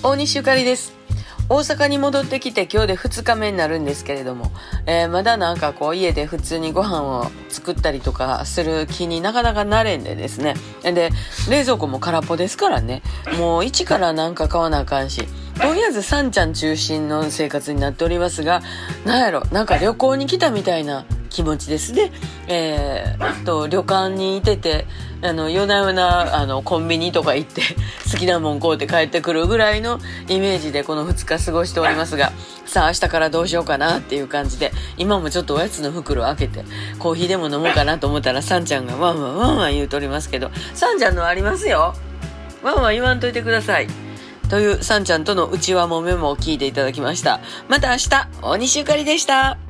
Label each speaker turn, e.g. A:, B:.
A: 大西ゆかりです。大阪に戻ってきて今日で2日目になるんですけれども、えーまだなんかこう家で普通にご飯を作ったりとかする気になかなかなれんでですね。で、冷蔵庫も空っぽですからね、もう一からなんか買わなあかんし、とりあえずさんちゃん中心の生活になっておりますが、なんやろ、なんか旅行に来たみたいな気持ちですね。えー、と、旅館にいてて、あの、夜な夜な、あの、コンビニとか行って、好きなもん買うて帰ってくるぐらいのイメージでこの2日過ごしておりますが、さあ明日からどうしようかなっていう感じで、今もちょっとおやつの袋開けて、コーヒーでも飲もうかなと思ったら、さんちゃんがワンワンワンワン言うとりますけど、さんちゃんのありますよ。ワンワン言わんといてください。というさんちゃんとの内輪もめもを聞いていただきました。また明日、大西ゆかりでした。